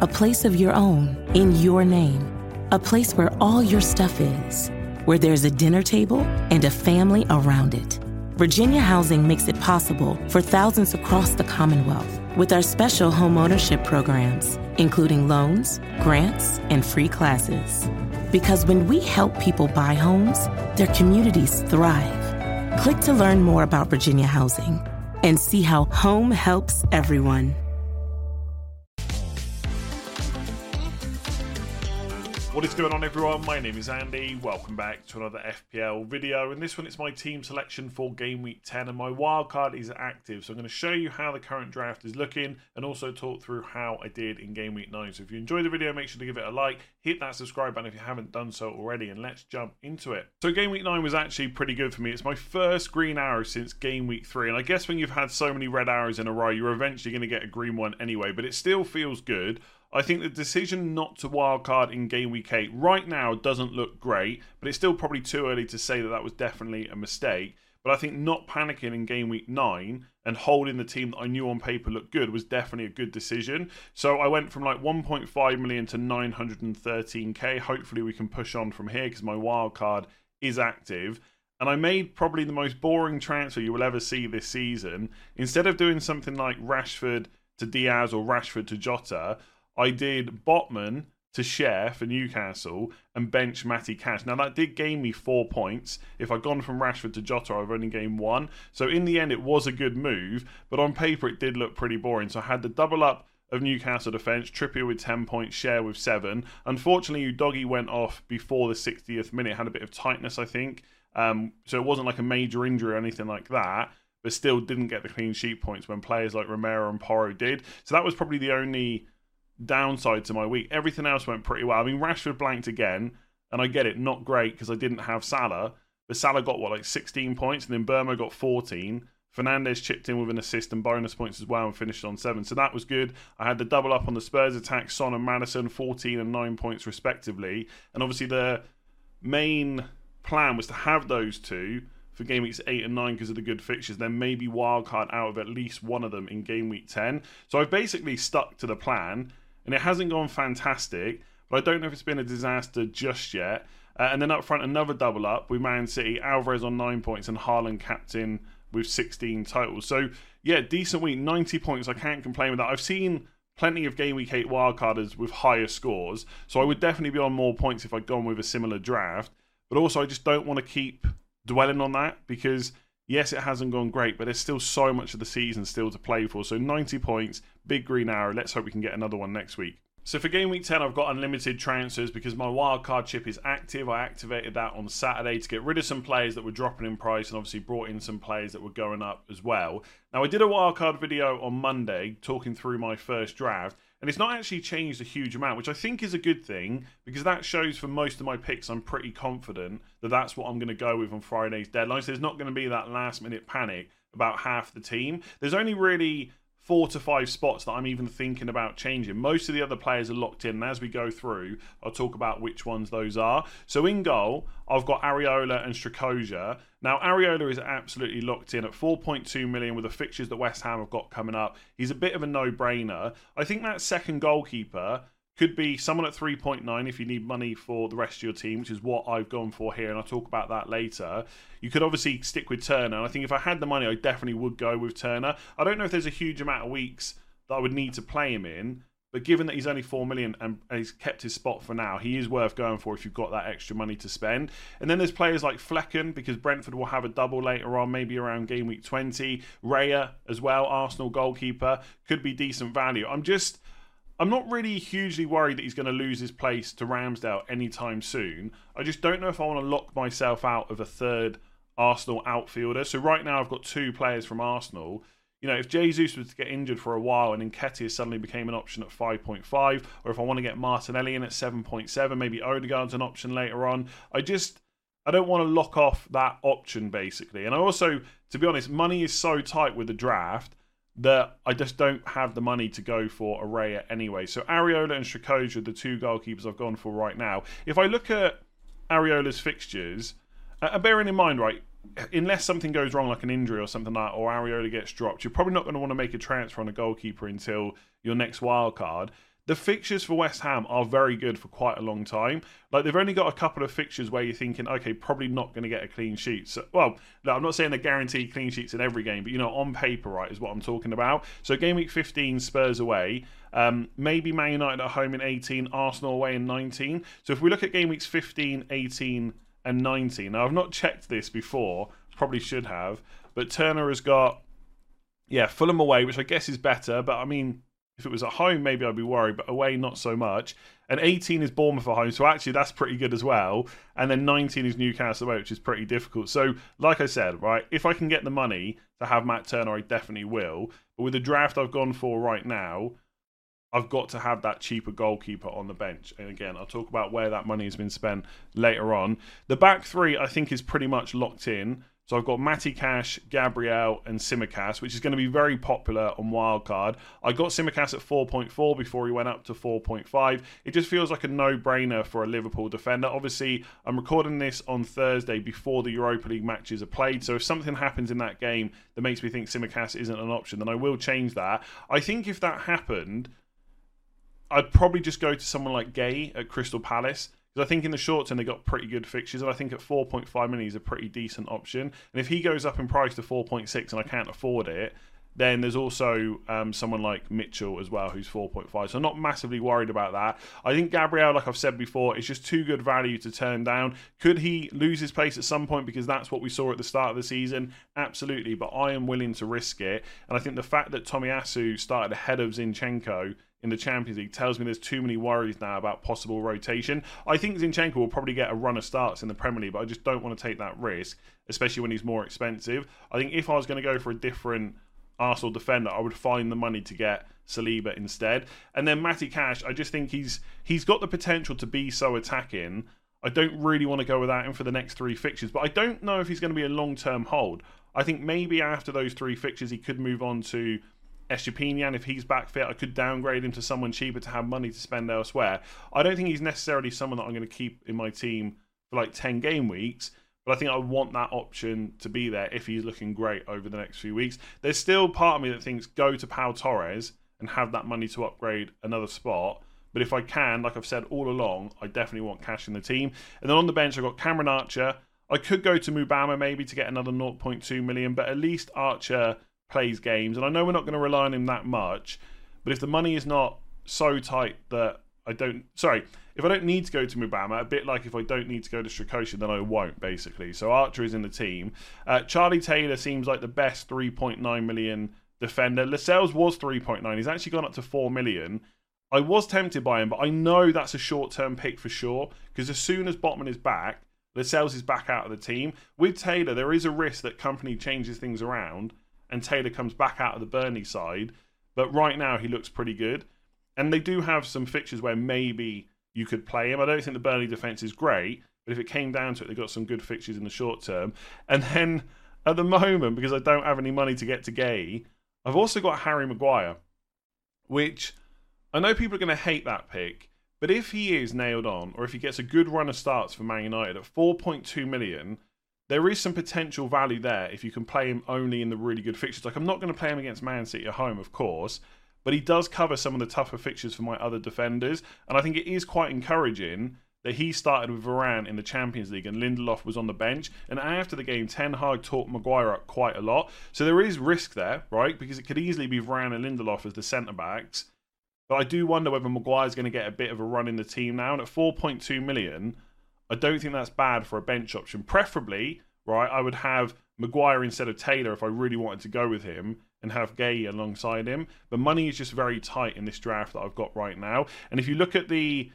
a place of your own in your name. A place where all your stuff is. Where there's a dinner table and a family around it. Virginia Housing makes it possible for thousands across the Commonwealth with our special homeownership programs, including loans, grants, and free classes. Because when we help people buy homes, their communities thrive. Click to learn more about Virginia Housing and see how home helps everyone. What is going on everyone? My name is Andy. Welcome back to another FPL video. In this one it's my team selection for game week 10 and my wildcard is active. So I'm going to show you how the current draft is looking and also talk through how I did in game week 9. So if you enjoyed the video make sure to give it a like, hit that subscribe button if you haven't done so already and let's jump into it. So game week 9 was actually pretty good for me. It's my first green arrow since game week 3 and I guess when you've had so many red arrows in a row you're eventually going to get a green one anyway but it still feels good. I think the decision not to wildcard in game week 8 right now doesn't look great, but it's still probably too early to say that that was definitely a mistake. But I think not panicking in game week 9 and holding the team that I knew on paper looked good was definitely a good decision. So I went from like 1.5 million to 913k. Hopefully we can push on from here because my wildcard is active. And I made probably the most boring transfer you will ever see this season. Instead of doing something like Rashford to Diaz or Rashford to Jota, I did Botman to Schär for Newcastle and bench Matty Cash. Now that did gain me four points. If I'd gone from Rashford to Jota, I've only gained one. So in the end, it was a good move, but on paper, it did look pretty boring. So I had the double up of Newcastle defence, Trippier with 10 points, Schär with 7. Unfortunately, Doggy went off before the 60th minute, had a bit of tightness, I think. Um, so it wasn't like a major injury or anything like that, but still didn't get the clean sheet points when players like Romero and Porro did. So that was probably the only downside to my week. Everything else went pretty well. I mean, Rashford blanked again, and I get it, not great because I didn't have Salah. But Salah got what, like 16 points, and then Burma got 14. Fernandes chipped in with an assist and bonus points as well and finished on seven. So that was good. I had the double up on the Spurs attack, Son and Maddison, 14 and 9 points respectively. And obviously, the main plan was to have those two for game weeks 8 and 9 because of the good fixtures, then maybe wildcard out of at least one of them in game week 10. So I've basically stuck to the plan and it hasn't gone fantastic, but I don't know if it's been a disaster just yet. Uh, and then up front, another double up with Man City, Alvarez on nine points, and Haaland captain with 16 totals. So, yeah, decent week, 90 points. I can't complain with that. I've seen plenty of game week 8 wildcarders with higher scores, so I would definitely be on more points if I'd gone with a similar draft. But also, I just don't want to keep dwelling on that because yes, it hasn't gone great, but there's still so much of the season still to play for. So 90 points, big green arrow. Let's hope we can get another one next week. So for game week 10, I've got unlimited transfers because my wildcard chip is active. I activated that on Saturday to get rid of some players that were dropping in price and obviously brought in some players that were going up as well. Now, I did a wildcard video on Monday talking through my first draft, and it's not actually changed a huge amount, which I think is a good thing because that shows for most of my picks I'm pretty confident that that's what I'm going to go with on Friday's deadline. So there's not going to be that last minute panic about half the team. There's only really four to five spots that I'm even thinking about changing. Most of the other players are locked in, and as we go through, I'll talk about which ones those are. So in goal, I've got Areola and Strakosha. Now, Areola is absolutely locked in at 4.2 million with the fixtures that West Ham have got coming up. He's a bit of a no-brainer. I think that second goalkeeper could be someone at 3.9 if you need money for the rest of your team, which is what I've gone for here, and I'll talk about that later. You could obviously stick with Turner, and I think if I had the money, I definitely would go with Turner. I don't know if there's a huge amount of weeks that I would need to play him in, But given that he's only four million and he's kept his spot for now, he is worth going for if you've got that extra money to spend. And then there's players like Flekken because Brentford will have a double later on, maybe around game week 20. Raya as well, Arsenal goalkeeper, could be decent value. I'm just. I'm not really hugely worried that he's going to lose his place to Ramsdale anytime soon. I just don't know if I want to lock myself out of a third Arsenal outfielder. So right now I've got two players from Arsenal you know, if Jesus was to get injured for a while and Nketiah suddenly became an option at 5.5, or if I want to get Martinelli in at 7.7, maybe Odegaard's an option later on, I just I don't want to lock off that option basically. And I also, to be honest, money is so tight with the draft that I just don't have the money to go for Raya anyway. So Areola and are the two goalkeepers I've gone for right now. If I look at Areola's fixtures, uh, bearing in mind, right, unless something goes wrong, like an injury or something like or Areola gets dropped, you're probably not going to want to make a transfer on a goalkeeper until your next wild card. The fixtures for West Ham are very good for quite a long time. Like they've only got a couple of fixtures where you're thinking, okay, probably not going to get a clean sheet. So, well, no, I'm not saying they guarantee clean sheets in every game, but you know, on paper, right, is what I'm talking about. So game week 15, Spurs away. Um, maybe Man United at home in 18, Arsenal away in 19. So if we look at game weeks 15, 18, and 90. Now, I've not checked this before, probably should have, but Turner has got, yeah, Fulham away, which I guess is better, but I mean, if it was at home, maybe I'd be worried, but away, not so much. And 18 is Bournemouth at home, so actually that's pretty good as well. And then 19 is Newcastle away, which is pretty difficult. So, like I said, right, if I can get the money to have Matt Turner, I definitely will. But with the draft I've gone for right now, I've got to have that cheaper goalkeeper on the bench. And again, I'll talk about where that money has been spent later on. The back three, I think, is pretty much locked in. So I've got Matty Cash, Gabriel, and Tsimikas, which is going to be very popular on wildcard. I got Tsimikas at 4.4 before he went up to 4.5. It just feels like a no-brainer for a Liverpool defender. Obviously, I'm recording this on Thursday before the Europa League matches are played. So if something happens in that game that makes me think Tsimikas isn't an option, then I will change that. I think if that happened, I'd probably just go to someone like Guéhi at Crystal Palace because I think in the short term they got pretty good fixtures, and I think at 4.5 million is a pretty decent option. And if he goes up in price to 4.6 and I can't afford it, then there's also um, someone like Mitchell as well, who's 4.5. So I'm not massively worried about that. I think Gabriel, like I've said before, is just too good value to turn down. Could he lose his place at some point because that's what we saw at the start of the season? Absolutely, but I am willing to risk it. And I think the fact that Tomiyasu started ahead of Zinchenko in the Champions League tells me there's too many worries now about possible rotation. I think Zinchenko will probably get a run of starts in the Premier League, but I just don't want to take that risk, especially when he's more expensive. I think if I was going to go for a different Arsenal defender, I would find the money to get Saliba instead. And then Matty Cash, I just think he's he's got the potential to be so attacking. I don't really want to go without him for the next three fixtures, but I don't know if he's going to be a long term hold. I think maybe after those three fixtures, he could move on to Estupiñán, if he's back fit, I could downgrade him to someone cheaper to have money to spend elsewhere. I don't think he's necessarily someone that I'm going to keep in my team for like 10 game weeks, but I think I want that option to be there if he's looking great over the next few weeks. There's still part of me that thinks go to Pau Torres and have that money to upgrade another spot. But if I can, like I've said all along, I definitely want Cash in the team. And then on the bench, I've got Cameron Archer. I could go to Mubama maybe to get another 0.2 million, but at least Archer plays games, and I know we're not going to rely on him that much. But if the money is not so tight that I don't, sorry, if I don't need to go to Mubama, a bit like if I don't need to go to Strakosha, then I won't basically. So Archer is in the team. Uh, Charlie Taylor seems like the best 3.9 million defender. Lascelles was 3.9. He's actually gone up to 4 million. I was tempted by him, but I know that's a short term pick for sure. Because as soon as Botman is back, Lascelles is back out of the team. With Taylor, there is a risk that Kompany changes things around and Taylor comes back out of the Burnley side. But right now he looks pretty good. And they do have some fixtures where maybe you could play him. I don't think the Burnley defence is great, but if it came down to it, they've got some good fixtures in the short term. And then at the moment, because I don't have any money to get to Guéhi, I've also got Harry Maguire, which I know people are going to hate that pick, but if he is nailed on, or if he gets a good run of starts for Man United at 4.2 million, there is some potential value there if you can play him only in the really good fixtures. Like I'm not going to play him against Man City at home, of course, but he does cover some of the tougher fixtures for my other defenders, and I think it is quite encouraging that he started with Varane in the Champions League and Lindelof was on the bench. And after the game, Ten Hag taught Maguire up quite a lot. So there is risk there, right? Because it could easily be Varane and Lindelof as the centre backs. But I do wonder whether Maguire's going to get a bit of a run in the team now. And at 4.2 million, I don't think that's bad for a bench option. Preferably, right, I would have Maguire instead of Taylor if I really wanted to go with him and have Guéhi alongside him. But money is just very tight in this draft that I've got right now. And if you look at the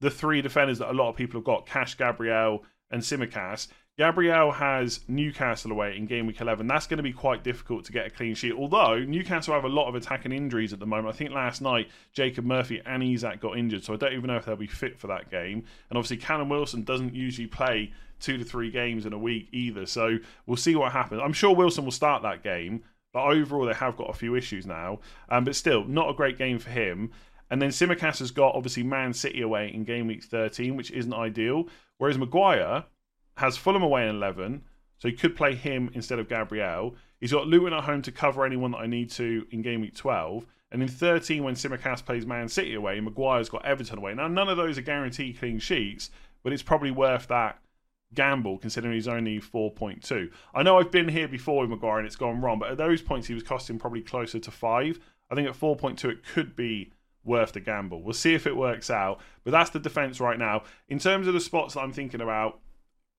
the three defenders that a lot of people have got, Cash, Gabriel, and Tsimikas, Gabriel has Newcastle away in game week 11. That's going to be quite difficult to get a clean sheet. Although Newcastle have a lot of attacking injuries at the moment. I think last night Jacob Murphy and Isak got injured, so I don't even know if they'll be fit for that game. And obviously, Callum Wilson doesn't usually play two to three games in a week either. So we'll see what happens. I'm sure Wilson will start that game, but overall they have got a few issues now. Um, but still, not a great game for him. And then Tsimikas has got obviously Man City away in game week 13, which isn't ideal. Whereas Maguire has Fulham away in 11, so he could play him instead of Gabriel. He's got Luton at home to cover anyone that I need to in game week 12. And in 13, when Tsimikas plays Man City away, Maguire's got Everton away. Now, none of those are guaranteed clean sheets, but it's probably worth that gamble considering he's only 4.2. I know I've been here before with Maguire and it's gone wrong, but at those points he was costing probably closer to 5. I think at 4.2 it could be worth the gamble. We'll see if it works out, but that's the defence right now. In terms of the spots that I'm thinking about,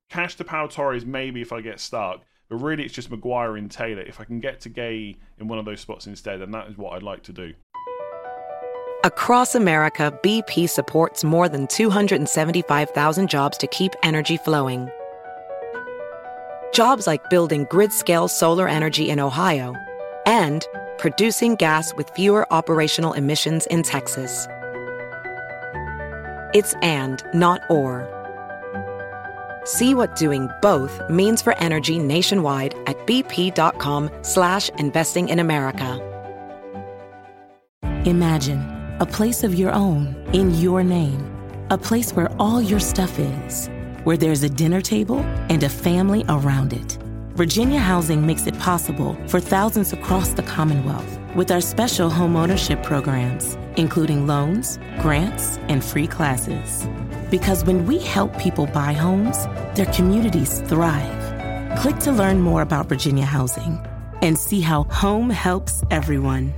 Cash to Pau Torres maybe if I get stuck, but really it's just Maguire and Taylor. If I can get to Guéhi in one of those spots instead, then that is what I'd like to do. Across America, BP supports more than 275,000 jobs to keep energy flowing. Jobs like building grid-scale solar energy in Ohio and producing gas with fewer operational emissions in Texas. It's and, not or. See what doing both means for energy nationwide at bp.com slash investing in America. Imagine a place of your own in your name. A place where all your stuff is. Where there's a dinner table and a family around it. Virginia Housing makes it possible for thousands across the Commonwealth with our special homeownership programs, including loans, grants, and free classes. Because when we help people buy homes, their communities thrive. Click to learn more about Virginia Housing and see how home helps everyone.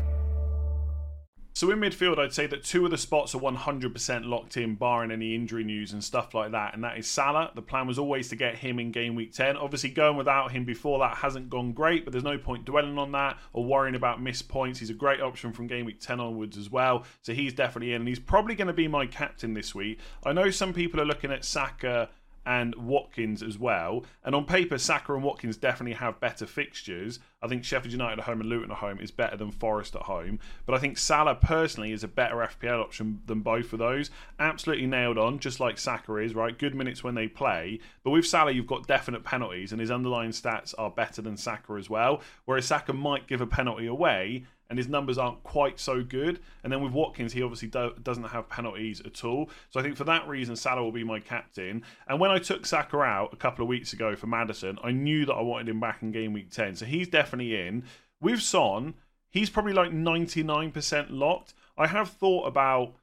So in midfield, I'd say that two of the spots are 100% locked in, barring any injury news and stuff like that. And that is Salah. The plan was always to get him in game week 10. Obviously, going without him before that hasn't gone great, but there's no point dwelling on that or worrying about missed points. He's a great option from game week 10 onwards as well. So he's definitely in, and he's probably going to be my captain this week. I know some people are looking at Saka and Watkins as well. And on paper, Saka and Watkins definitely have better fixtures. I think Sheffield United at home and Luton at home is better than Forest at home. But I think Salah personally is a better FPL option than both of those. Absolutely nailed on, just like Saka is, right? Good minutes when they play. But with Salah, you've got definite penalties, and his underlying stats are better than Saka as well. Whereas Saka might give a penalty away and his numbers aren't quite so good. And then with Watkins, he obviously do- doesn't have penalties at all. So I think for that reason, Salah will be my captain. And when I took Saka out a couple of weeks ago for Maddison, I knew that I wanted him back in game week 10. So he's definitely in. With Son, he's probably like 99% locked. I have thought about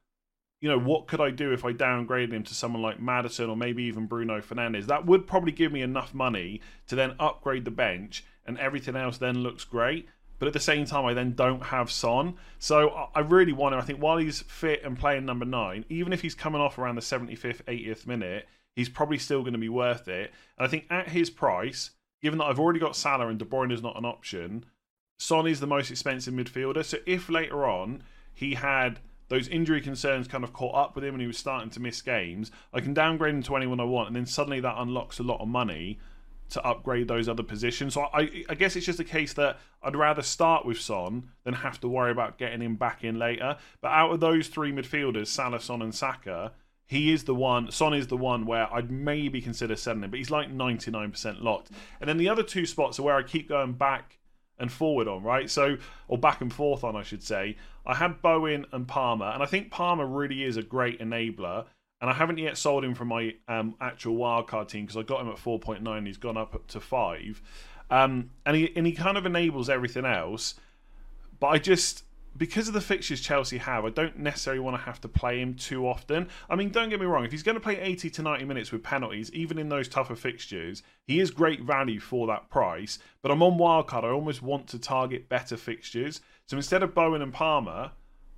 you know, what could I do if I downgraded him to someone like Maddison or maybe even Bruno Fernandes? That would probably give me enough money to then upgrade the bench and everything else then looks great but at the same time, I then don't have Son. So I really want him. I think while he's fit and playing number nine, even if he's coming off around the 75th, 80th minute, he's probably still going to be worth it. And I think at his price, given that I've already got Salah and De Bruyne is not an option, Son is the most expensive midfielder. So if later on he had those injury concerns kind of caught up with him and he was starting to miss games, I can downgrade him to anyone I want, and then suddenly that unlocks a lot of money to upgrade those other positions. So I, I guess it's just a case that I'd rather start with Son than have to worry about getting him back in later. But out of those three midfielders, Salah, Son, and Saka, he is the one. Son is the one where I'd maybe consider selling him, but he's like 99% locked. And then the other two spots are where I keep going back and forward on, right? So, or back and forth on, I should say. I had Bowen and Palmer, and I think Palmer really is a great enabler and I haven't yet sold him from my um, actual wildcard team because I got him at 4.9. He's gone up to five, um, and he and he kind of enables everything else. But I just because of the fixtures Chelsea have, I don't necessarily want to have to play him too often. I mean, don't get me wrong, if he's going to play 80 to 90 minutes with penalties, even in those tougher fixtures, he is great value for that price. But I'm on wildcard, I almost want to target better fixtures. So instead of Bowen and Palmer,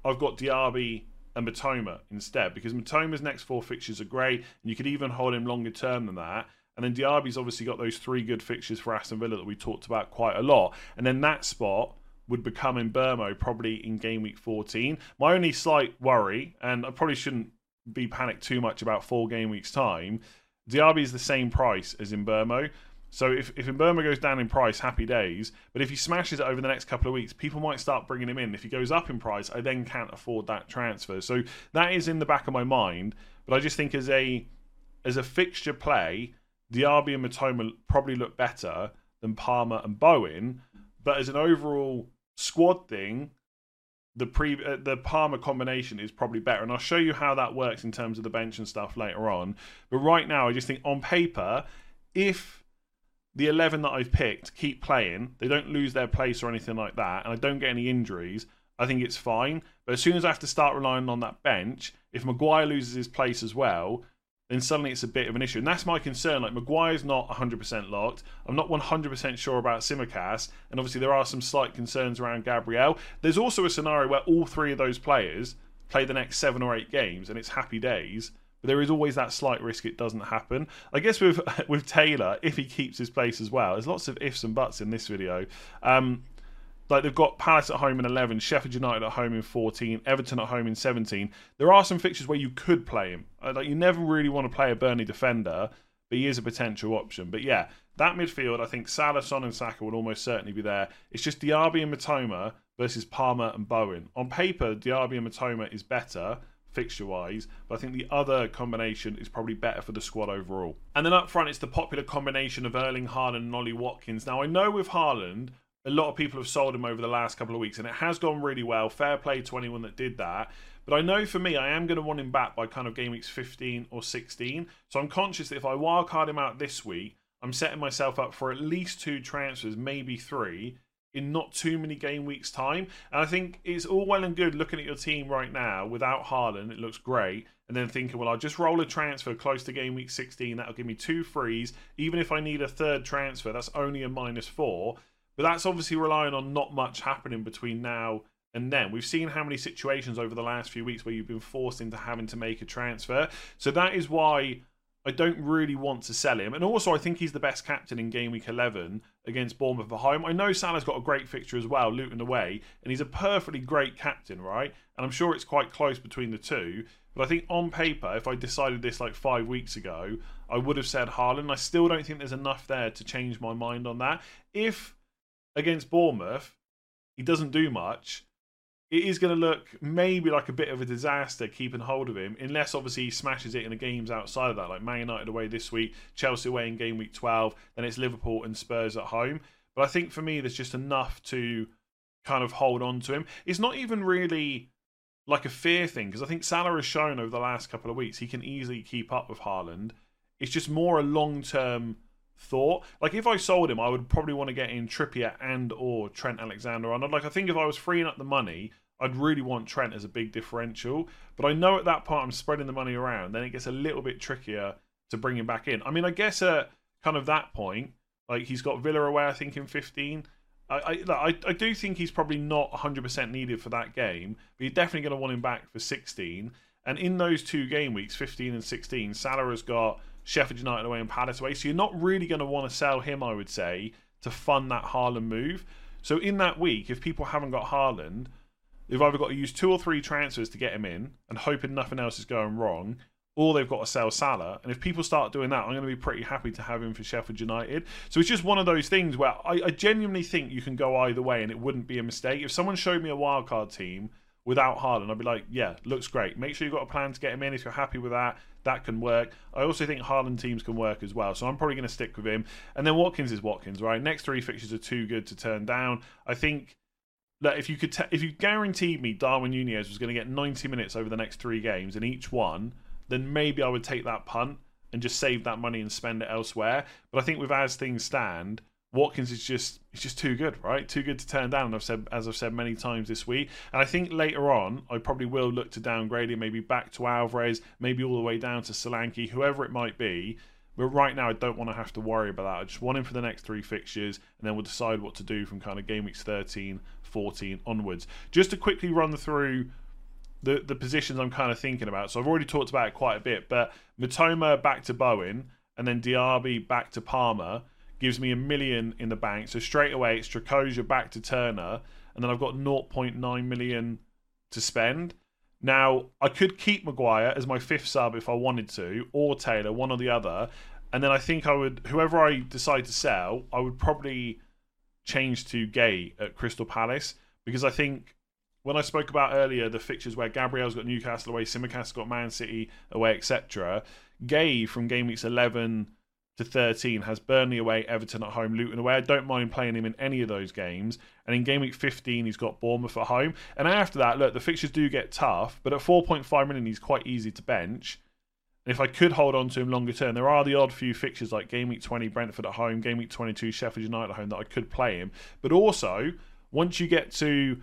I've got Diaby and Mitoma instead because Mitoma's next four fixtures are great, and you could even hold him longer term than that. And then Diaby's obviously got those three good fixtures for Aston Villa that we talked about quite a lot. And then that spot would become in Mbeumo probably in game week 14. My only slight worry, and I probably shouldn't be panicked too much about four game weeks time, Diaby is the same price as in Mbeumo. So if, if Mbeumo goes down in price, happy days. But if he smashes it over the next couple of weeks, people might start bringing him in. If he goes up in price, I then can't afford that transfer. So that is in the back of my mind. But I just think as a as a fixture play, Diaby and Mitoma probably look better than Palmer and Bowen. But as an overall squad thing, the pre uh, the Palmer combination is probably better, and I'll show you how that works in terms of the bench and stuff later on. But right now, I just think on paper, if the 11 that I've picked keep playing, they don't lose their place or anything like that, and I don't get any injuries, I think it's fine. But as soon as I have to start relying on that bench, if Maguire loses his place as well, then suddenly it's a bit of an issue. And that's my concern. Like, Maguire's not 100% locked. I'm not 100% sure about Tsimikas. And obviously, there are some slight concerns around Gabriel. There's also a scenario where all three of those players play the next seven or eight games and it's happy days. There is always that slight risk it doesn't happen. I guess with with Taylor, if he keeps his place as well, there's lots of ifs and buts in this video. Um, like they've got Palace at home in 11, Sheffield United at home in 14, Everton at home in 17. There are some fixtures where you could play him. Uh, like you never really want to play a Burnley defender, but he is a potential option. But yeah, that midfield, I think Salah, Son, and Saka would almost certainly be there. It's just Diaby and Mitoma versus Palmer and Bowen. On paper, Diaby and Mitoma is better fixture wise, but I think the other combination is probably better for the squad overall. And then up front, it's the popular combination of Erling Haaland and Ollie Watkins. Now, I know with Haaland, a lot of people have sold him over the last couple of weeks, and it has gone really well. Fair play to anyone that did that. But I know for me, I am going to want him back by kind of game weeks 15 or 16. So I'm conscious that if I wildcard him out this week, I'm setting myself up for at least two transfers, maybe three, in not too many game weeks' time. And I think it's all well and good looking at your team right now without Haaland, it looks great. And then thinking, well, I'll just roll a transfer close to game week 16. That'll give me two frees. Even if I need a third transfer, that's only a minus four. But that's obviously relying on not much happening between now and then. We've seen how many situations over the last few weeks where you've been forced into having to make a transfer. So that is why I don't really want to sell him. And also, I think he's the best captain in game week 11 against Bournemouth at home. I know Salah's got a great fixture as well, Luton away, and he's a perfectly great captain, right? And I'm sure it's quite close between the two. But I think on paper, if I decided this like five weeks ago, I would have said Haaland. I still don't think there's enough there to change my mind on that. If against Bournemouth, he doesn't do much. It is going to look maybe like a bit of a disaster keeping hold of him, unless obviously he smashes it in the games outside of that, like Man United away this week, Chelsea away in game week 12, then it's Liverpool and Spurs at home. But I think for me, there's just enough to kind of hold on to him. It's not even really like a fear thing, because I think Salah has shown over the last couple of weeks he can easily keep up with Haaland. It's just more a long term thought. Like if I sold him, I would probably want to get in Trippier and or Trent Alexander-Arnold. Like I think if I was freeing up the money, I'd really want Trent as a big differential. But I know at that point I'm spreading the money around, then it gets a little bit trickier to bring him back in. I mean, I guess at kind of that point, like he's got Villa away, I think in 15. I, I, I do think he's probably not 100% needed for that game, but you're definitely going to want him back for 16. And in those two game weeks, 15 and 16, Salah has got Sheffield United away and Palace away. So you're not really going to want to sell him, I would say, to fund that Haaland move. So in that week, if people haven't got Haaland, they've either got to use two or three transfers to get him in and hoping nothing else is going wrong, or they've got to sell Salah. And if people start doing that, I'm going to be pretty happy to have him for Sheffield United. So it's just one of those things where I, I genuinely think you can go either way and it wouldn't be a mistake. If someone showed me a wildcard team without Haaland, I'd be like, yeah, looks great. Make sure you've got a plan to get him in. If you're happy with that, that can work. I also think Haaland teams can work as well, so I'm probably going to stick with him. And then Watkins is Watkins, right? Next three fixtures are too good to turn down. I think that if you could, if you guaranteed me Darwin Nunez was going to get 90 minutes over the next three games in each one, then maybe I would take that punt and just save that money and spend it elsewhere. But I think with as things stand, Watkins is just he's just too good, right? Too good to turn down. I've said as I've said many times this week. And I think later on I probably will look to downgrade him, maybe back to Alvarez, maybe all the way down to Solanke, whoever it might be. But right now I don't want to have to worry about that. I just want him for the next three fixtures and then we'll decide what to do from kind of game weeks 13, 14 onwards. Just to quickly run through the, the positions I'm kind of thinking about. So I've already talked about it quite a bit, but Mitoma back to Bowen and then Diaby back to Palmer gives me a million in the bank. So straight away it's Strakosha back to Turner, and then I've got 0.9 million to spend. Now I could keep Maguire as my fifth sub if I wanted to, or Taylor, one or the other. And then I think I would, whoever I decide to sell, I would probably change to Guéhi at Crystal Palace because I think when I spoke about earlier the fixtures where Gabriel's got Newcastle away, Tsimikas got Man City away, etc. Guéhi from game weeks 11 to 13 has Burnley away, Everton at home, Luton away. I don't mind playing him in any of those games. And in game week 15, he's got Bournemouth at home. And after that, look, the fixtures do get tough, but at 4.5 million, he's quite easy to bench. And if I could hold on to him longer term, there are the odd few fixtures like game week 20, Brentford at home, game week 22, Sheffield United at home that I could play him. But also, once you get to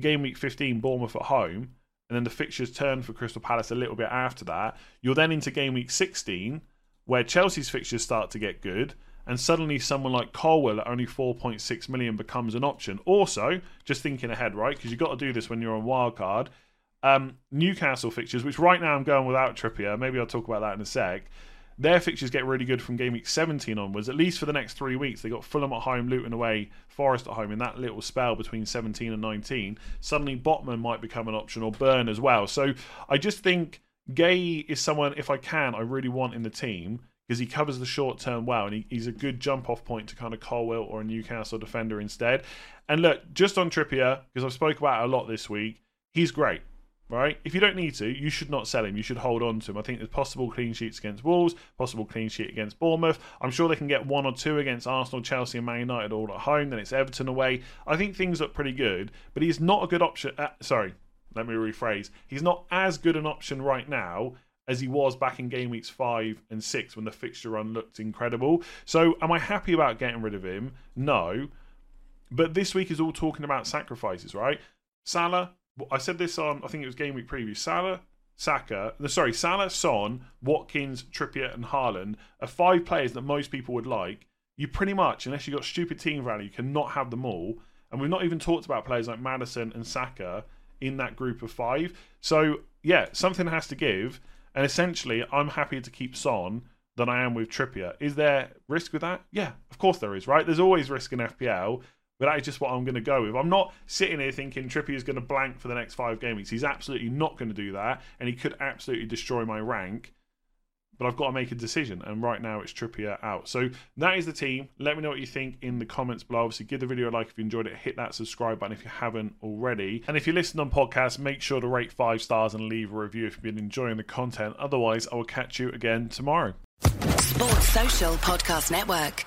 game week 15, Bournemouth at home, and then the fixtures turn for Crystal Palace a little bit after that, you're then into game week 16 where Chelsea's fixtures start to get good, and suddenly someone like Colwill at only 4.6 million becomes an option. Also, just thinking ahead, right? Because you've got to do this when you're on wildcard. Um, Newcastle fixtures, which right now I'm going without Trippier. Maybe I'll talk about that in a sec. Their fixtures get really good from game week 17 onwards, at least for the next three weeks. They got Fulham at home, Luton away, Forest at home in that little spell between 17 and 19. Suddenly, Botman might become an option or Burn as well. So I just think Guéhi is someone, if I can, I really want in the team because he covers the short term well and he, he's a good jump off point to kind of Colwill or a Newcastle defender instead. And look, just on Trippier, because I've spoke about a lot this week, he's great. Right? If you don't need to, you should not sell him. You should hold on to him. I think there's possible clean sheets against Wolves, possible clean sheet against Bournemouth. I'm sure they can get one or two against Arsenal, Chelsea, and Man United all at home. Then it's Everton away. I think things look pretty good, but he's not a good option. Uh, sorry, let me rephrase. He's not as good an option right now as he was back in game weeks five and six when the fixture run looked incredible. So, am I happy about getting rid of him? No. But this week is all talking about sacrifices, right? Salah, I said this on, I think it was game week preview. Salah, Saka, sorry, Salah, Son, Watkins, Trippier, and Haaland are five players that most people would like. You pretty much, unless you've got stupid team value, cannot have them all. And we've not even talked about players like Maddison and Saka in that group of five. So yeah, something has to give. And essentially, I'm happier to keep Son than I am with Trippier. Is there risk with that? Yeah, of course there is, right? There's always risk in FPL, but that is just what I'm going to go with. I'm not sitting here thinking Trippier is going to blank for the next five game weeks. He's absolutely not going to do that, and he could absolutely destroy my rank but I've got to make a decision. And right now it's Trippier out. So that is the team. Let me know what you think in the comments below. Obviously, give the video a like if you enjoyed it. Hit that subscribe button if you haven't already. And if you're listening on podcast, make sure to rate five stars and leave a review if you've been enjoying the content. Otherwise, I will catch you again tomorrow. Sports Social Podcast Network.